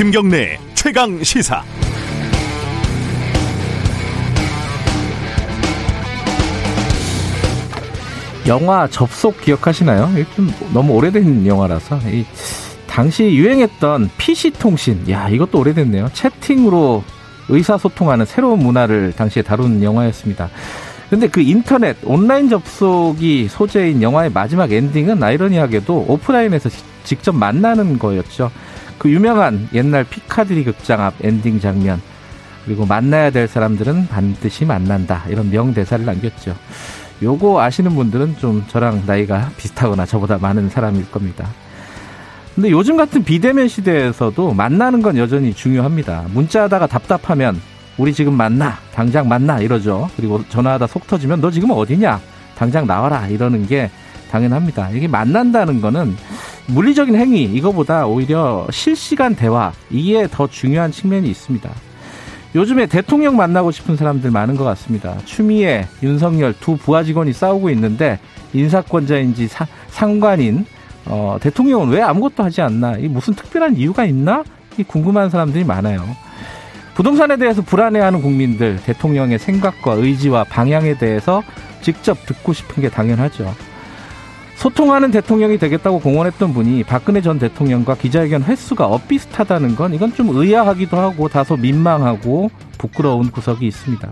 김경래 최강 시사. 영화 접속 기억하시나요? 좀 너무 오래된 영화라서 이 당시 유행했던 PC 통신, 야 이것도 오래됐네요. 채팅으로 의사소통하는 새로운 문화를 당시에 다룬 영화였습니다. 근데 그 인터넷 온라인 접속이 소재인 영화의 마지막 엔딩은 아이러니하게도 오프라인에서 직접 만나는 거였죠. 그 유명한 옛날 피카디리 극장 앞 엔딩 장면 그리고 만나야 될 사람들은 반드시 만난다 이런 명대사를 남겼죠. 요거 아시는 분들은 좀 저랑 나이가 비슷하거나 저보다 많은 사람일 겁니다. 근데 요즘 같은 비대면 시대에서도 만나는 건 여전히 중요합니다. 문자하다가 답답하면 우리 지금 만나, 당장 만나 이러죠. 그리고 전화하다 속 터지면 너 지금 어디냐? 당장 나와라 이러는 게 당연합니다. 이게 만난다는 거는 물리적인 행위 이거보다 오히려 실시간 대화 이게 더 중요한 측면이 있습니다. 요즘에 대통령 만나고 싶은 사람들 많은 것 같습니다. 추미애, 윤석열 두 부하 직원이 싸우고 있는데 인사권자인지 사, 상관인 어, 대통령은 왜 아무것도 하지 않나? 이 무슨 특별한 이유가 있나? 이 궁금한 사람들이 많아요. 부동산에 대해서 불안해하는 국민들, 대통령의 생각과 의지와 방향에 대해서 직접 듣고 싶은 게 당연하죠. 소통하는 대통령이 되겠다고 공언했던 분이 박근혜 전 대통령과 기자회견 횟수가 엇비슷하다는 건 이건 좀 의아하기도 하고 다소 민망하고 부끄러운 구석이 있습니다.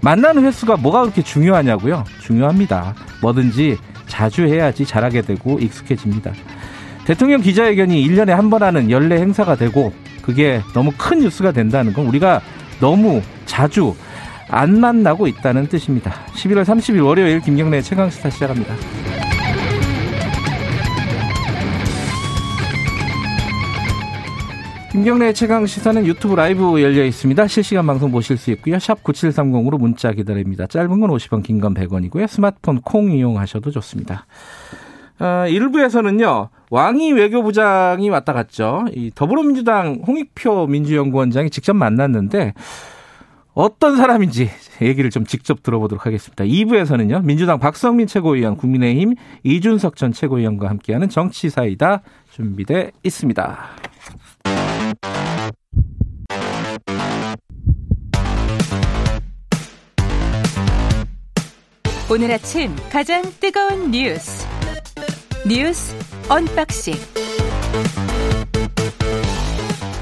만나는 횟수가 뭐가 그렇게 중요하냐고요? 중요합니다. 뭐든지 자주 해야지 잘하게 되고 익숙해집니다. 대통령 기자회견이 1년에 한 번 하는 연례 행사가 되고 그게 너무 큰 뉴스가 된다는 건 우리가 너무 자주 안 만나고 있다는 뜻입니다. 11월 30일 월요일 김경래 최강시사 시작합니다. 김경래 최강 시사는 유튜브 라이브 열려 있습니다. 실시간 방송 보실 수 있고요. 샵 9730으로 문자 기다립니다. 짧은 건 50원, 긴 건 100원이고요. 스마트폰 콩 이용하셔도 좋습니다. 아, 일부에서는요. 왕이 외교부장이 왔다 갔죠. 이 더불어민주당 홍익표 민주연구원장이 직접 만났는데 어떤 사람인지 얘기를 좀 직접 들어보도록 하겠습니다. 2부에서는요. 민주당 박성민 최고위원, 국민의힘 이준석 전 최고위원과 함께하는 정치사이다 준비돼 있습니다. 오늘 아침 가장 뜨거운 뉴스 뉴스 unboxing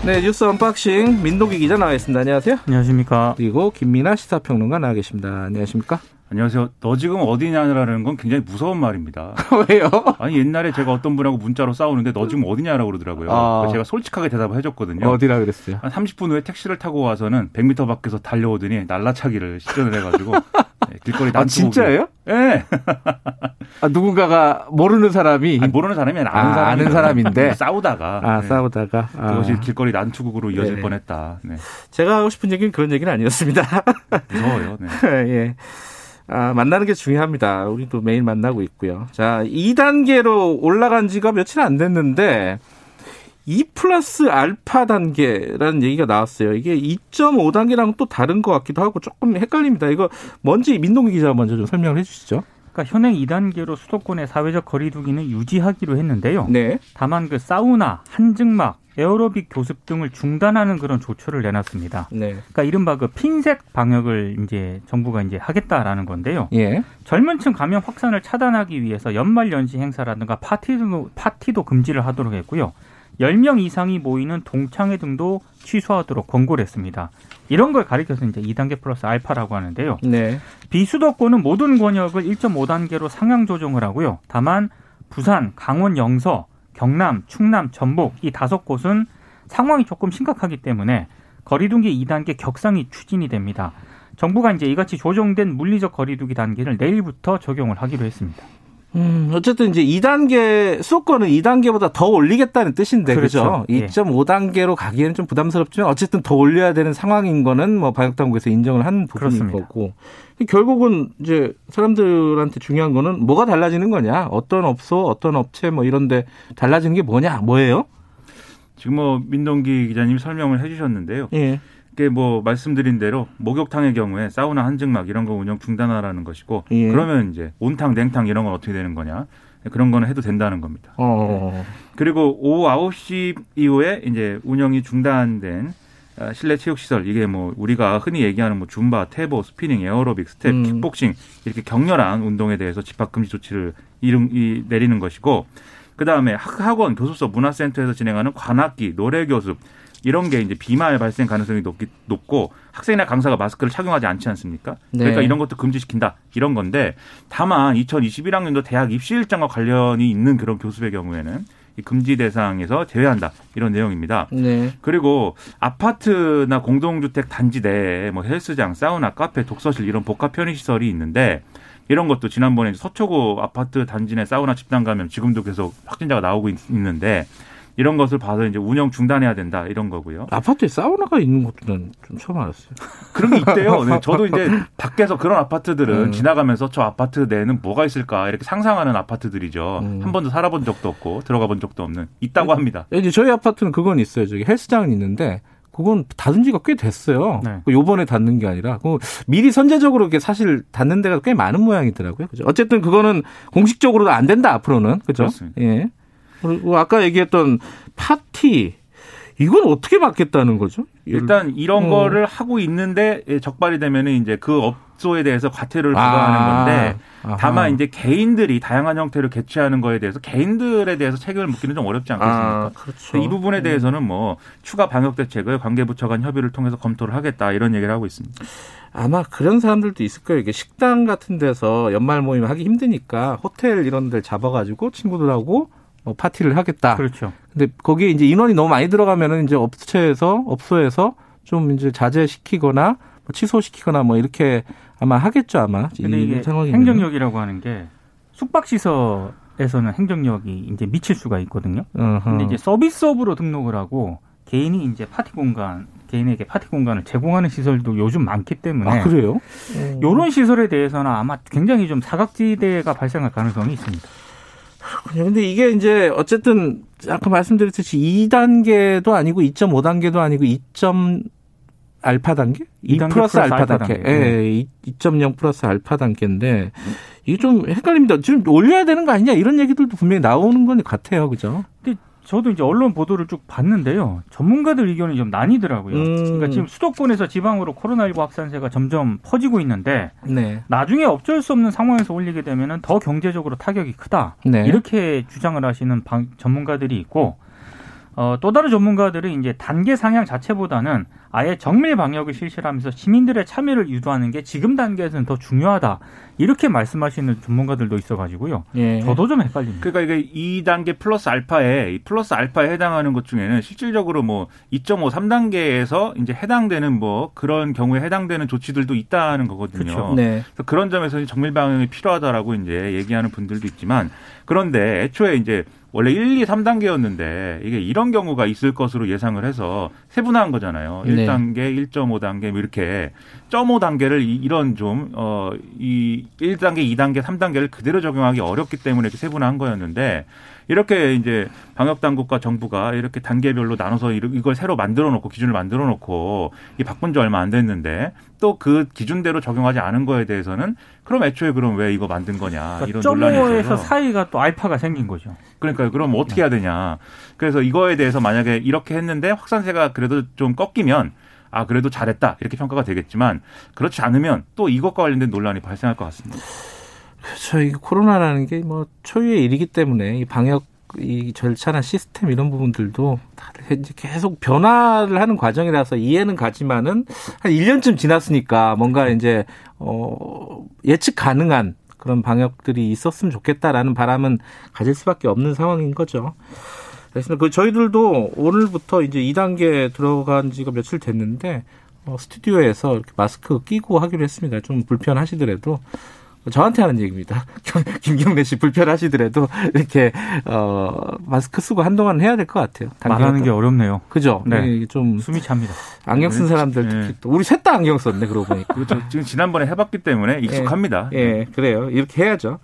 네 뉴스 unboxing 민동기 기자 나와 있습니다. 안녕하세요. 안녕하십니까. 그리고 김민아 시사평론가 나와 계십니다. 안녕하십니까. 안녕하세요. 너 지금 어디냐라는 건 굉장히 무서운 말입니다. 왜요? 아니 옛날에 제가 어떤 분하고 문자로 싸우는데 너 지금 어디냐라고 그러더라고요. 아. 제가 솔직하게 대답을 해줬거든요. 어디라 그랬어요? 한 30분 후에 택시를 타고 와서는 100m 밖에서 달려오더니 날라차기를 시전을 해가지고 네, 길거리 아 난투 진짜예요? 예. 네. 아, 누군가가 모르는 사람이 아니, 모르는 사람이 아니라 아, 아는 사람이 아는 사람인데. 싸우다가 아 네. 싸우다가 아. 그것이 길거리 난투극으로 이어질 네. 뻔했다. 네. 제가 하고 싶은 얘기는 그런 얘기는 아니었습니다. 무서워요. 네. 예. 아, 만나는 게 중요합니다. 우리도 매일 만나고 있고요. 자, 2단계로 올라간 지가 며칠 안 됐는데, 2 플러스 알파 단계라는 얘기가 나왔어요. 이게 2.5 단계랑 또 다른 것 같기도 하고 조금 헷갈립니다. 이거 뭔지 민동기 기자 먼저 좀 설명을 해 주시죠. 그러니까 현행 2단계로 수도권의 사회적 거리두기는 유지하기로 했는데요. 네. 다만 그 사우나, 한증막, 에어로빅 교습 등을 중단하는 그런 조처를 내놨습니다. 네. 그러니까 이른바 그 핀셋 방역을 이제 정부가 이제 하겠다라는 건데요. 예. 젊은층 감염 확산을 차단하기 위해서 연말 연시 행사라든가 파티도 파티도 금지를 하도록 했고요. 10명 이상이 모이는 동창회 등도 취소하도록 권고를 했습니다. 이런 걸 가리켜서 이제 2단계 플러스 알파라고 하는데요. 네. 비수도권은 모든 권역을 1.5단계로 상향 조정을 하고요. 다만 부산, 강원 영서, 경남, 충남, 전북 이 다섯 곳은 상황이 조금 심각하기 때문에 거리두기 2단계 격상이 추진이 됩니다. 정부가 이제 이같이 조정된 물리적 거리두기 단계를 내일부터 적용을 하기로 했습니다. 음, 어쨌든 이제 2단계, 수도권은 2단계보다 더 올리겠다는 뜻인데, 그죠? 그렇죠. 예. 2.5단계로 가기에는 좀 부담스럽지만, 어쨌든 더 올려야 되는 상황인 거는 뭐 방역 당국에서 인정을 한 부분인 그렇습니다. 거고. 결국은 이제 사람들한테 중요한 거는 뭐가 달라지는 거냐? 어떤 업소, 어떤 업체 뭐 이런 데 달라지는 게 뭐냐? 뭐예요? 지금 뭐 민동기 기자님이 설명을 해 주셨는데요. 예. 이게 뭐 말씀드린 대로 목욕탕의 경우에 사우나 한증막 이런 거 운영 중단하라는 것이고 예. 그러면 이제 온탕 냉탕 이런 건 어떻게 되는 거냐 그런 거는 해도 된다는 겁니다. 어. 그리고 오후 9시 이후에 이제 운영이 중단된 아, 실내 체육 시설 이게 뭐 우리가 흔히 얘기하는 뭐 줌바, 태보, 스피닝, 에어로빅, 스텝, 음. 킥복싱 이렇게 격렬한 운동에 대해서 집합 금지 조치를 이름 이 내리는 것이고 그다음에 학- 학원, 교습소, 문화센터에서 진행하는 관악기, 노래 교습 이런 게 이제 비말 발생 가능성이 높기, 높고 학생이나 강사가 마스크를 착용하지 않지 않습니까? 네. 그러니까 이런 것도 금지시킨다 이런 건데 다만 2021학년도 대학 입시 일정과 관련이 있는 그런 교습의 경우에는 이 금지 대상에서 제외한다 이런 내용입니다. 네. 그리고 아파트나 공동주택 단지 내에 뭐 헬스장, 사우나, 카페, 독서실 이런 복합 편의 시설이 있는데 이런 것도 지난번에 서초구 아파트 단지 내 사우나 집단 가면 지금도 계속 확진자가 나오고 있, 는데 이런 것을 봐서 이제 운영 중단해야 된다 이런 거고요. 아파트에 사우나가 있는 것들은 좀 처음 알았어요. 그런 게 있대요. 네, 저도 이제 밖에서 그런 아파트들은 음. 지나가면서 저 아파트 내에는 뭐가 있을까 이렇게 상상하는 아파트들이죠. 음. 한 번도 살아본 적도 없고 들어가 본 적도 없는 있다고 합니다. 이제 저희 아파트는 그건 있어요. 저기 헬스장은 있는데 그건 닫은 지가 꽤 됐어요. 네. 그 요번에 닫는 게 아니라 그 미리 선제적으로 이렇게 사실 닫는 데가 꽤 많은 모양이더라고요. 그죠? 어쨌든 그거는 공식적으로도 안 된다 앞으로는. 그죠? 그렇습니다. 예. 그리고 아까 얘기했던 파티 이건 어떻게 막겠다는 거죠? 일단 이런 어. 거를 하고 있는데 예, 적발이 되면은 이제 그 업소에 대해서 과태료를 아. 부과하는 건데 아하. 다만 이제 개인들이 다양한 형태로 개최하는 거에 대해서 개인들에 대해서 책임을 묻기는 좀 어렵지 않겠습니까? 아, 그렇죠. 이 부분에 대해서는 뭐 추가 방역 대책을 관계 부처 간 협의를 통해서 검토를 하겠다 이런 얘기를 하고 있습니다. 아마 그런 사람들도 있을 거예요. 이게 식당 같은 데서 연말 모임 하기 힘드니까 호텔 이런 데를 잡아가지고 친구들하고 뭐 파티를 하겠다. 그렇죠. 근데 거기에 이제 인원이 너무 많이 들어가면은 이제 업체에서 업소에서 좀 이제 자제시키거나 뭐 취소시키거나 뭐 이렇게 아마 하겠죠 아마 근데 이 이게 상황이 행정력이라고 하는 게 숙박시설에서는 행정력이 이제 미칠 수가 있거든요. 근데 이제 서비스업으로 등록을 하고 개인이 이제 파티 공간, 개인에게 파티 공간을 제공하는 시설도 요즘 많기 때문에 아 그래요? 이런 시설에 대해서는 아마 굉장히 좀 사각지대가 발생할 가능성이 있습니다. 그렇군요. 근데 이게 이제 어쨌든 아까 말씀드렸듯이 2단계도 아니고 2.5단계도 아니고 2. 알파 단계? 2 2단계 플러스 플러스 알파 알파 단계. 단계. 예, 2.0 플러스 알파 단계인데 이게 좀 헷갈립니다. 지금 올려야 되는 거 아니냐 이런 얘기들도 분명히 나오는 건 같아요. 그죠? 근데 저도 이제 언론 보도를 쭉 봤는데요. 전문가들 의견이 좀 나뉘더라고요. 음. 그러니까 지금 수도권에서 지방으로 코로나19 확산세가 점점 퍼지고 있는데 네. 나중에 어쩔 수 없는 상황에서 올리게 되면은 더 경제적으로 타격이 크다. 네. 이렇게 주장을 하시는 방- 전문가들이 있고 어, 또 다른 전문가들은 이제 단계 상향 자체보다는 아예 정밀 방역을 실시하면서 시민들의 참여를 유도하는 게 지금 단계에서는 더 중요하다. 이렇게 말씀하시는 전문가들도 있어가지고요. 예. 저도 좀 헷갈립니다. 그러니까 이게 2단계 플러스 알파에 이 플러스 알파에 해당하는 것 중에는 실질적으로 뭐 2.5, 3단계에서 이제 해당되는 뭐 그런 경우에 해당되는 조치들도 있다는 거거든요. 그렇죠. 네. 그래서 그런 점에서 정밀 방역이 필요하다라고 이제 얘기하는 분들도 있지만 그런데 애초에 이제 원래 1, 2, 3단계였는데 이게 이런 경우가 있을 것으로 예상을 해서 세분화한 거잖아요. 네. 1 단계, 1.5단계 뭐 이렇게 0.5단계를 이런 좀 어 이 1단계, 2단계, 3단계를 그대로 적용하기 어렵기 때문에 이렇게 세분화한 거였는데 이렇게 이제 방역 당국과 정부가 이렇게 단계별로 나눠서 이걸 새로 만들어 놓고 기준을 만들어 놓고 이 바꾼 지 얼마 안 됐는데 또 그 기준대로 적용하지 않은 거에 대해서는 그럼 애초에 그럼 왜 이거 만든 거냐 이런 논란이 있어서 사이가 또 알파가 생긴 거죠. 그러니까 그럼 어떻게 해야 되냐 그래서 이거에 대해서 만약에 이렇게 했는데 확산세가 그래도 좀 꺾이면 아 그래도 잘했다 이렇게 평가가 되겠지만 그렇지 않으면 또 이것과 관련된 논란이 발생할 것 같습니다. 그렇죠. 이 코로나라는 게 뭐 초유의 일이기 때문에 이 방역 이 절차나 시스템 이런 부분들도 다들 이제 계속 변화를 하는 과정이라서 이해는 가지만은 한 1년쯤 지났으니까 뭔가 이제 어 예측 가능한 그런 방역들이 있었으면 좋겠다라는 바람은 가질 수밖에 없는 상황인 거죠. 그래서 그 저희들도 오늘부터 이제 2단계 들어간 지가 며칠 됐는데 어, 스튜디오에서 이렇게 마스크 끼고 하기로 했습니다. 좀 불편하시더라도 저한테 하는 얘기입니다. 김경래 씨 불편하시더라도 이렇게 어 마스크 쓰고 한동안 해야 될 것 같아요. 말하는 게 어렵네요. 그죠? 네. 이게 좀 숨이 찹니다. 안경 쓴 사람들 네. 특히 또 우리 셋 다 안경 썼네 그러고 보니까. 그렇죠. 지금 지난번에 해봤기 때문에 익숙합니다. 예, 그래요. 이렇게 해야죠.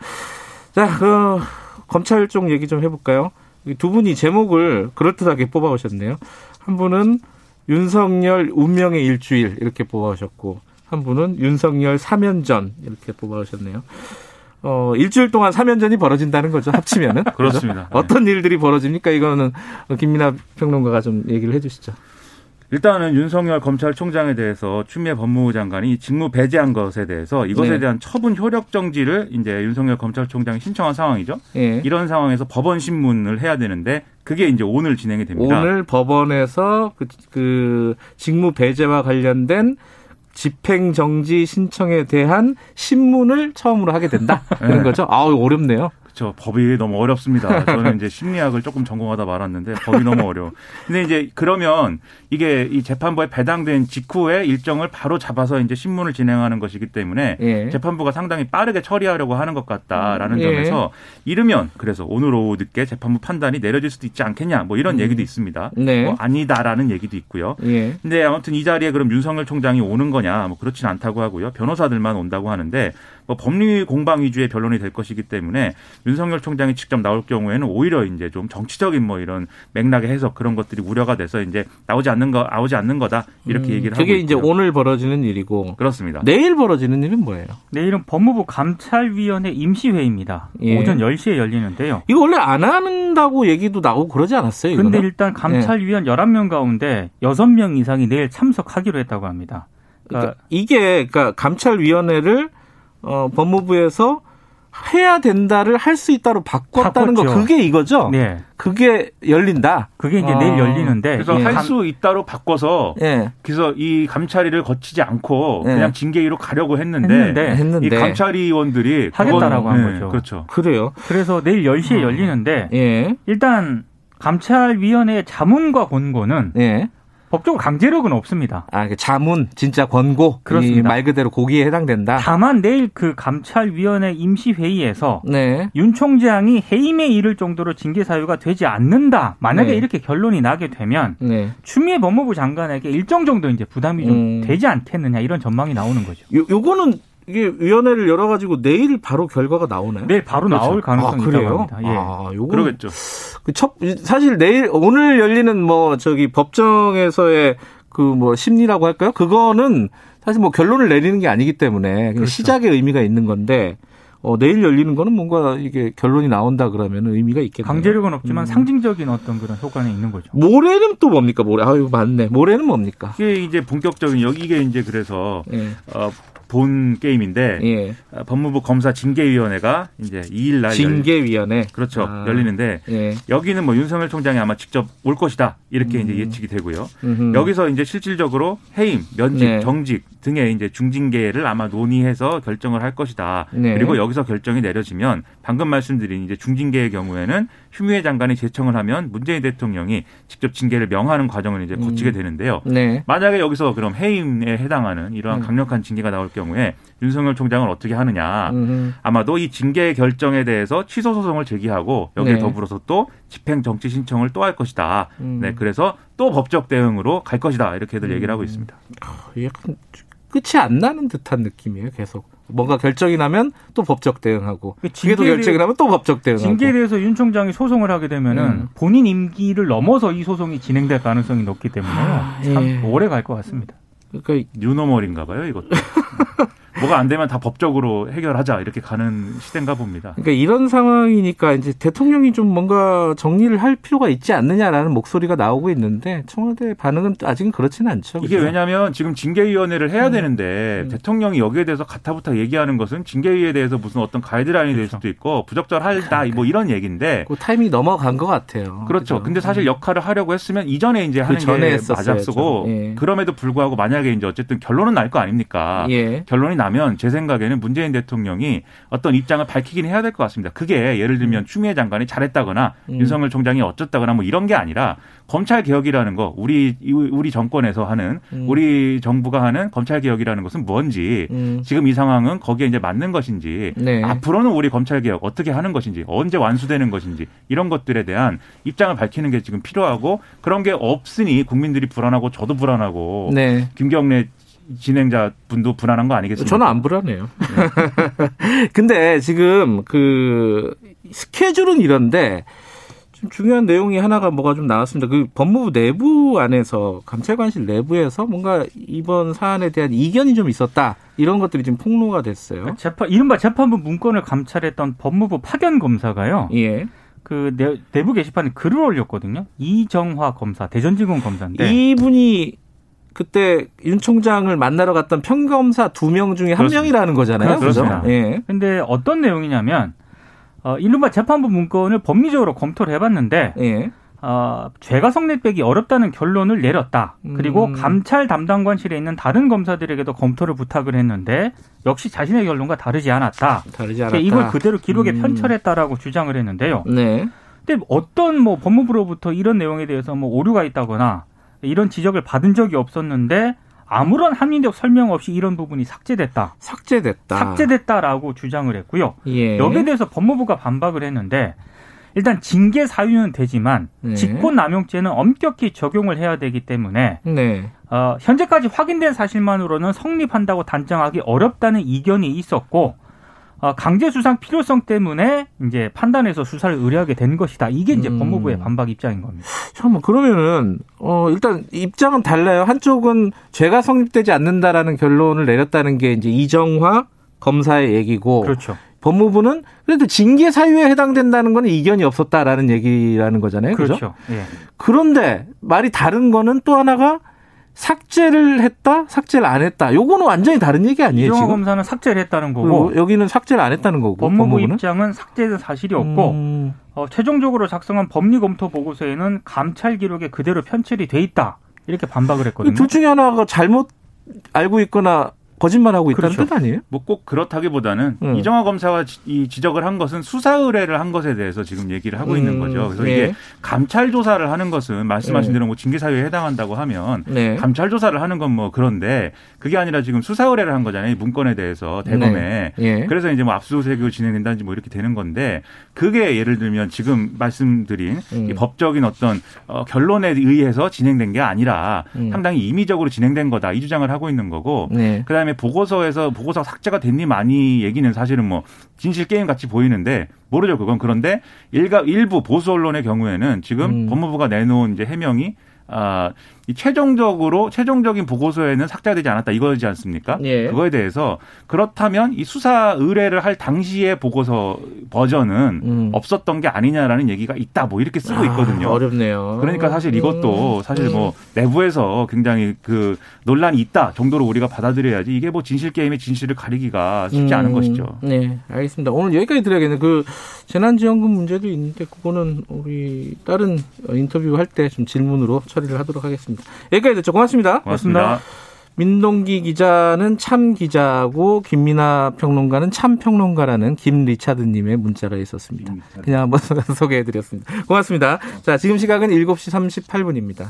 자, 그 검찰 쪽 얘기 좀 해볼까요? 이두 분이 제목을 그럴듯하게 뽑아오셨네요. 한 분은 윤석열 운명의 일주일 이렇게 뽑아오셨고 한 분은 윤석열 사면전 이렇게 뽑아오셨네요. 어, 일주일 동안 3연전이 벌어진다는 거죠. 합치면은. 그렇습니다. 그죠? 어떤 일들이 벌어집니까? 이거는 김민아 평론가가 좀 얘기를 해 주시죠. 일단은 윤석열 검찰총장에 대해서 추미애 법무부 장관이 직무 배제한 것에 대해서 이것에 네. 대한 처분 효력 정지를 이제 윤석열 검찰총장이 신청한 상황이죠. 예. 이런 상황에서 법원 신문을 해야 되는데 그게 이제 오늘 진행이 됩니다. 오늘 법원에서 그, 그 직무 배제와 관련된 집행 정지 신청에 대한 신문을 처음으로 하게 된다. 그런 네. 거죠. 아우 어렵네요. 그렇죠. 법이 너무 어렵습니다. 저는 이제 심리학을 조금 전공하다 말았는데 법이 너무 어려워. 근데 이제 그러면 이게 이 재판부에 배당된 직후에 일정을 바로 잡아서 이제 신문을 진행하는 것이기 때문에 예. 재판부가 상당히 빠르게 처리하려고 하는 것 같다라는 예. 점에서 이르면 그래서 오늘 오후 늦게 재판부 판단이 내려질 수도 있지 않겠냐 뭐 이런 얘기도 있습니다. 네. 뭐 아니다라는 얘기도 있고요. 예. 근데 아무튼 이 자리에 그럼 윤석열 총장이 오는 거냐 뭐 그렇진 않다고 하고요. 변호사들만 온다고 하는데 뭐 법리 공방 위주의 변론이 될 것이기 때문에 윤석열 총장이 직접 나올 경우에는 오히려 이제 좀 정치적인 뭐 이런 맥락의 해석 그런 것들이 우려가 돼서 이제 나오지 않는 거 나오지 않는 거다 이렇게 음, 얘기를 하고 그게 이제 있고요. 오늘 벌어지는 일이고 그렇습니다. 내일 벌어지는 일은 뭐예요? 내일은 법무부 감찰위원회 임시회의입니다. 예. 오전 10시에 열리는데요. 이거 원래 안 한다고 얘기도 나오고 그러지 않았어요? 근데 이거는? 일단 감찰위원 11명 가운데 6명 이상이 내일 참석하기로 했다고 합니다. 그러니까 그러니까 이게 그러니까 감찰위원회를 어, 법무부에서 해야 된다를 할 수 있다로 바꿨다는 거 바꿨죠. 그게 이거죠? 네. 그게 열린다. 그게 이제 아. 내일 열리는데 그래서 예. 할 감- 수 있다로 바꿔서 예. 그래서 이 감찰위를 거치지 않고 네. 그냥 징계위로 가려고 했는데, 했는데 했는데 이 감찰위원들이 하겠다라고 그건- 한 네, 거죠. 그렇죠. 그래요. 그래서 내일 10시에 열리는데 예. 일단 감찰위원회 자문과 권고는 예. 법적으로 강제력은 없습니다. 아, 그 자문, 진짜 권고. 그렇습니다. 이말 그대로 고기에 해당된다. 다만 내일 그 감찰위원회 임시 회의에서 네. 윤 총장이 해임에 이를 정도로 징계 사유가 되지 않는다. 만약에 네. 이렇게 결론이 나게 되면 네. 추미애 법무부 장관에게 일정 정도 이제 부담이 좀 음. 되지 않겠느냐 이런 전망이 나오는 거죠. 요, 요거는 이게 위원회를 열어가지고 내일 바로 결과가 나오나요? 내일 바로 그렇죠. 나올 가능성이 아, 있다고 그래요? 합니다. 예. 아, 요거 그러겠죠. 그 첫, 사실 내일, 오늘 열리는 뭐, 저기, 법정에서의 그 뭐, 심리라고 할까요? 그거는 사실 뭐 결론을 내리는 게 아니기 때문에 그렇죠. 시작의 의미가 있는 건데, 어, 내일 열리는 거는 뭔가 이게 결론이 나온다 그러면 의미가 있겠네요. 강제력은 없지만 음. 상징적인 어떤 그런 효과는 있는 거죠. 모레는 또 뭡니까, 모레? 아유, 맞네. 모레는 뭡니까? 이게 이제 본격적인 여기 이게 이제 그래서 예. 어, 본 게임인데 예. 어, 법무부 검사 징계위원회가 이제 2일 날 열, 징계위원회. 그렇죠 아. 열리는데 예. 여기는 뭐 윤석열 총장이 아마 직접 올 것이다 이렇게 음. 이제 예측이 되고요. 음흠. 여기서 이제 실질적으로 해임, 면직, 네. 정직 등의 이제 중징계를 아마 논의해서 결정을 할 것이다. 네. 그리고 여기서 결정이 내려지면 방금 말씀드린 이제 중징계의 경우에는 추미애 장관이 제청을 하면 문재인 대통령이 직접 징계를 명하는 과정을 이제 거치게 되는데요. 네. 만약에 여기서 그럼 해임에 해당하는 이러한 음. 강력한 징계가 나올 경우 에 윤석열 총장은 어떻게 하느냐. 음흠. 아마도 이 징계 결정에 대해서 취소 소송을 제기하고 여기에 네. 더불어서 또 집행 정치 신청을 또 할 것이다. 음. 네, 그래서 또 법적 대응으로 갈 것이다. 이렇게들 얘기를 하고 있습니다. 약간 끝이 안 나는 듯한 느낌이에요, 계속. 뭔가 결정이 나면 또 법적 대응하고. 그또 징계에 결정이 나면 또 법적 대응하고. 징계에 대해서 윤 총장이 소송을 하게 되면은 음. 본인 임기를 넘어서 이 소송이 진행될 가능성이 높기 때문에 아, 참 예. 오래 갈 것 같습니다. 그러니까 뉴노멀인가 봐요, 이것도. 뭐가 안 되면 다 법적으로 해결하자. 이렇게 가는 시대인가 봅니다. 그러니까 이런 상황이니까 이제 대통령이 좀 뭔가 정리를 할 필요가 있지 않느냐라는 목소리가 나오고 있는데 청와대 반응은 아직은 그렇지는 않죠. 이게 그죠? 왜냐하면 지금 징계위원회를 해야 음. 되는데 대통령이 여기에 대해서 가타부타 얘기하는 것은 징계위에 대해서 무슨 어떤 가이드라인이 될 그렇죠. 수도 있고 부적절하다 뭐 이런 얘기인데 그 타이밍이 넘어간 것 같아요. 그렇죠. 그죠? 근데 사실 역할을 하려고 했으면 이전에 이제 하는 그 전에 게. 맞았고 예. 그럼에도 불구하고 만약에 이제 어쨌든 결론은 날 거 아닙니까? 예. 결론이 나면 제 생각에는 문재인 대통령이 어떤 입장을 밝히긴 해야 될 것 같습니다. 그게 예를 들면 추미애 장관이 잘했다거나 음. 윤석열 총장이 어쩌다거나 뭐 이런 게 아니라 검찰 개혁이라는 거 우리 우리 정권에서 하는 음. 우리 정부가 하는 검찰 개혁이라는 것은 뭔지 음. 지금 이 상황은 거기에 이제 맞는 것인지 네. 앞으로는 우리 검찰 개혁 어떻게 하는 것인지 언제 완수되는 것인지 이런 것들에 대한 입장을 밝히는 게 지금 필요하고 그런 게 없으니 국민들이 불안하고 저도 불안하고 네. 김경래 진행자 분도 불안한 거 아니겠습니까? 저는 안 불안해요. 근데 지금 그 스케줄은 이런데 좀 중요한 내용이 하나가 뭐가 좀 나왔습니다. 그 법무부 내부 안에서 감찰관실 내부에서 뭔가 이번 사안에 대한 이견이 좀 있었다 이런 것들이 지금 폭로가 됐어요. 그러니까 재판 이른바 재판부 문건을 감찰했던 법무부 파견 검사가요. 예. 그 내, 부 게시판에 글을 올렸거든요. 이정화 검사, 대전지검 검사인데 이분이 그때 윤 총장을 만나러 갔던 평검사 두 명 중에 한 그렇습니다. 명이라는 거잖아요. 그렇습니다. 그죠? 예. 근데 어떤 내용이냐면 어, 이른바 재판부 문건을 법리적으로 검토를 해봤는데 예. 어, 죄가 성립되기 어렵다는 결론을 내렸다. 그리고 음. 감찰 담당관실에 있는 다른 검사들에게도 검토를 부탁을 했는데 역시 자신의 결론과 다르지 않았다. 다르지 않았다. 이걸 그대로 기록에 음. 편철했다라고 주장을 했는데요. 네. 근데 어떤 뭐 법무부로부터 이런 내용에 대해서 뭐 오류가 있다거나 이런 지적을 받은 적이 없었는데 아무런 합리적 설명 없이 이런 부분이 삭제됐다. 삭제됐다. 삭제됐다라고 주장을 했고요. 예. 여기에 대해서 법무부가 반박을 했는데 일단 징계 사유는 되지만 네. 직권남용죄는 엄격히 적용을 해야 되기 때문에 네. 어, 현재까지 확인된 사실만으로는 성립한다고 단정하기 어렵다는 이견이 있었고 어, 강제 수상 필요성 때문에 이제 판단해서 수사를 의뢰하게 된 것이다. 이게 이제 음. 법무부의 반박 입장인 겁니다. 잠깐만 그러면은 어 일단 입장은 달라요. 한쪽은 죄가 성립되지 않는다라는 결론을 내렸다는 게 이제 이정화 검사의 얘기고 그렇죠. 법무부는 그래도 징계 사유에 해당된다는 거는 이견이 없었다라는 얘기라는 거잖아요. 그죠? 그렇죠. 예. 그런데 말이 다른 거는 또 하나가 삭제를 했다, 삭제를 안 했다. 요거는 완전히 다른 얘기 아니에요, 지금? 검사는 삭제를 했다는 거고 여기는 삭제를 안 했다는 거고. 법무부 법무부는? 입장은 삭제된 사실이 없고 음, 어, 최종적으로 작성한 법리 검토 보고서에는 감찰 기록에 그대로 편철이 돼 있다. 이렇게 반박을 했거든요. 둘 중에 하나가 잘못 알고 있거나 거짓말하고 있다는 그렇죠. 뜻 아니에요? 뭐 꼭 그렇다기보다는 음. 이정화 검사가 지- 이 지적을 한 것은 수사 의뢰를 한 것에 대해서 지금 얘기를 하고 있는 음, 거죠. 그래서 예. 이게 감찰 조사를 하는 것은 말씀하신 예. 대로 뭐 징계 사유에 해당한다고 하면 네. 감찰 조사를 하는 건 뭐 그런데 그게 아니라 지금 수사 의뢰를 한 거잖아요. 이 문건에 대해서 대검에. 네. 예. 그래서 이제 뭐 압수수색이 진행된다든지 뭐 이렇게 되는 건데 그게 예를 들면 지금 말씀드린 음. 이 법적인 어떤 어, 결론에 의해서 진행된 게 아니라 음. 상당히 임의적으로 진행된 거다 이 주장을 하고 있는 거고 네. 그다음에 보고서에서 보고서 삭제가 됐니 많이 얘기는 사실은 뭐 진실 게임 같이 보이는데 모르죠 그건 그런데 일가 일부 보수 언론의 경우에는 지금 음. 법무부가 내놓은 이제 해명이 아, 이 최종적으로 최종적인 보고서에는 삭제가 되지 않았다 이거지 않습니까? 예. 그거에 대해서 그렇다면 이 수사 의뢰를 할 당시의 보고서 버전은 음. 없었던 게 아니냐라는 얘기가 있다 뭐 이렇게 쓰고 있거든요. 아, 어렵네요. 그러니까 사실 이것도 음. 사실 뭐 내부에서 굉장히 그 논란이 있다 정도로 우리가 받아들여야지 이게 뭐 진실 게임의 진실을 가리기가 쉽지 않은 음, 것이죠. 네, 알겠습니다. 오늘 여기까지 드려야겠네요. 그 재난지원금 문제도 있는데 그거는 우리 다른 인터뷰 할 때 좀 질문으로 처리를 하도록 하겠습니다. 여기까지 듣죠. 고맙습니다. 고맙습니다. 민동기 기자는 참 기자고 김민아 평론가는 참 평론가라는 김 리차드님의 문자가 있었습니다. 그냥 한번 소개해드렸습니다. 고맙습니다. 자, 지금 시각은 7시 38분입니다.